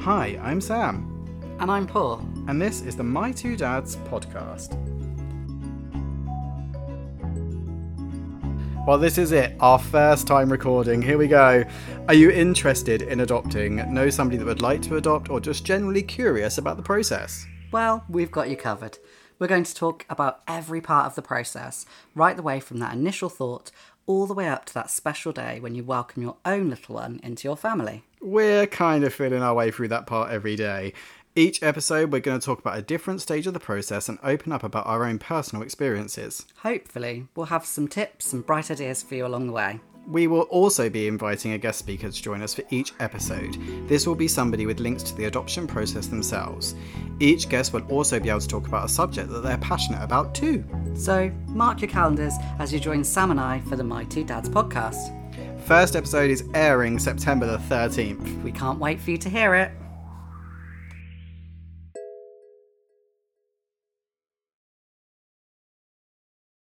Hi, I'm Sam, And I'm Paul. and this is the My Two Dads podcast. Well, this is it, our first time recording. Here we go. Are you interested in adopting, know somebody that would like to adopt, or just generally curious about the process? Well, we've got you covered. We're going to talk about every part of the process, right the way from that initial thought all the way up to that special day when you welcome your own little one into your family. We're kind of feeling our way through that part every day. Each episode, we're going to talk about a different stage of the process and open up about our own personal experiences. Hopefully, we'll have some tips and bright ideas for you along the way. We will also be inviting a guest speaker to join us for each episode. This will be somebody with links to the adoption process themselves. Each guest will also be able to talk about a subject that they're passionate about too. So, mark your calendars as you join Sam and I for the My Two Dads podcast. First episode is airing September the 13th. We can't wait for you to hear it.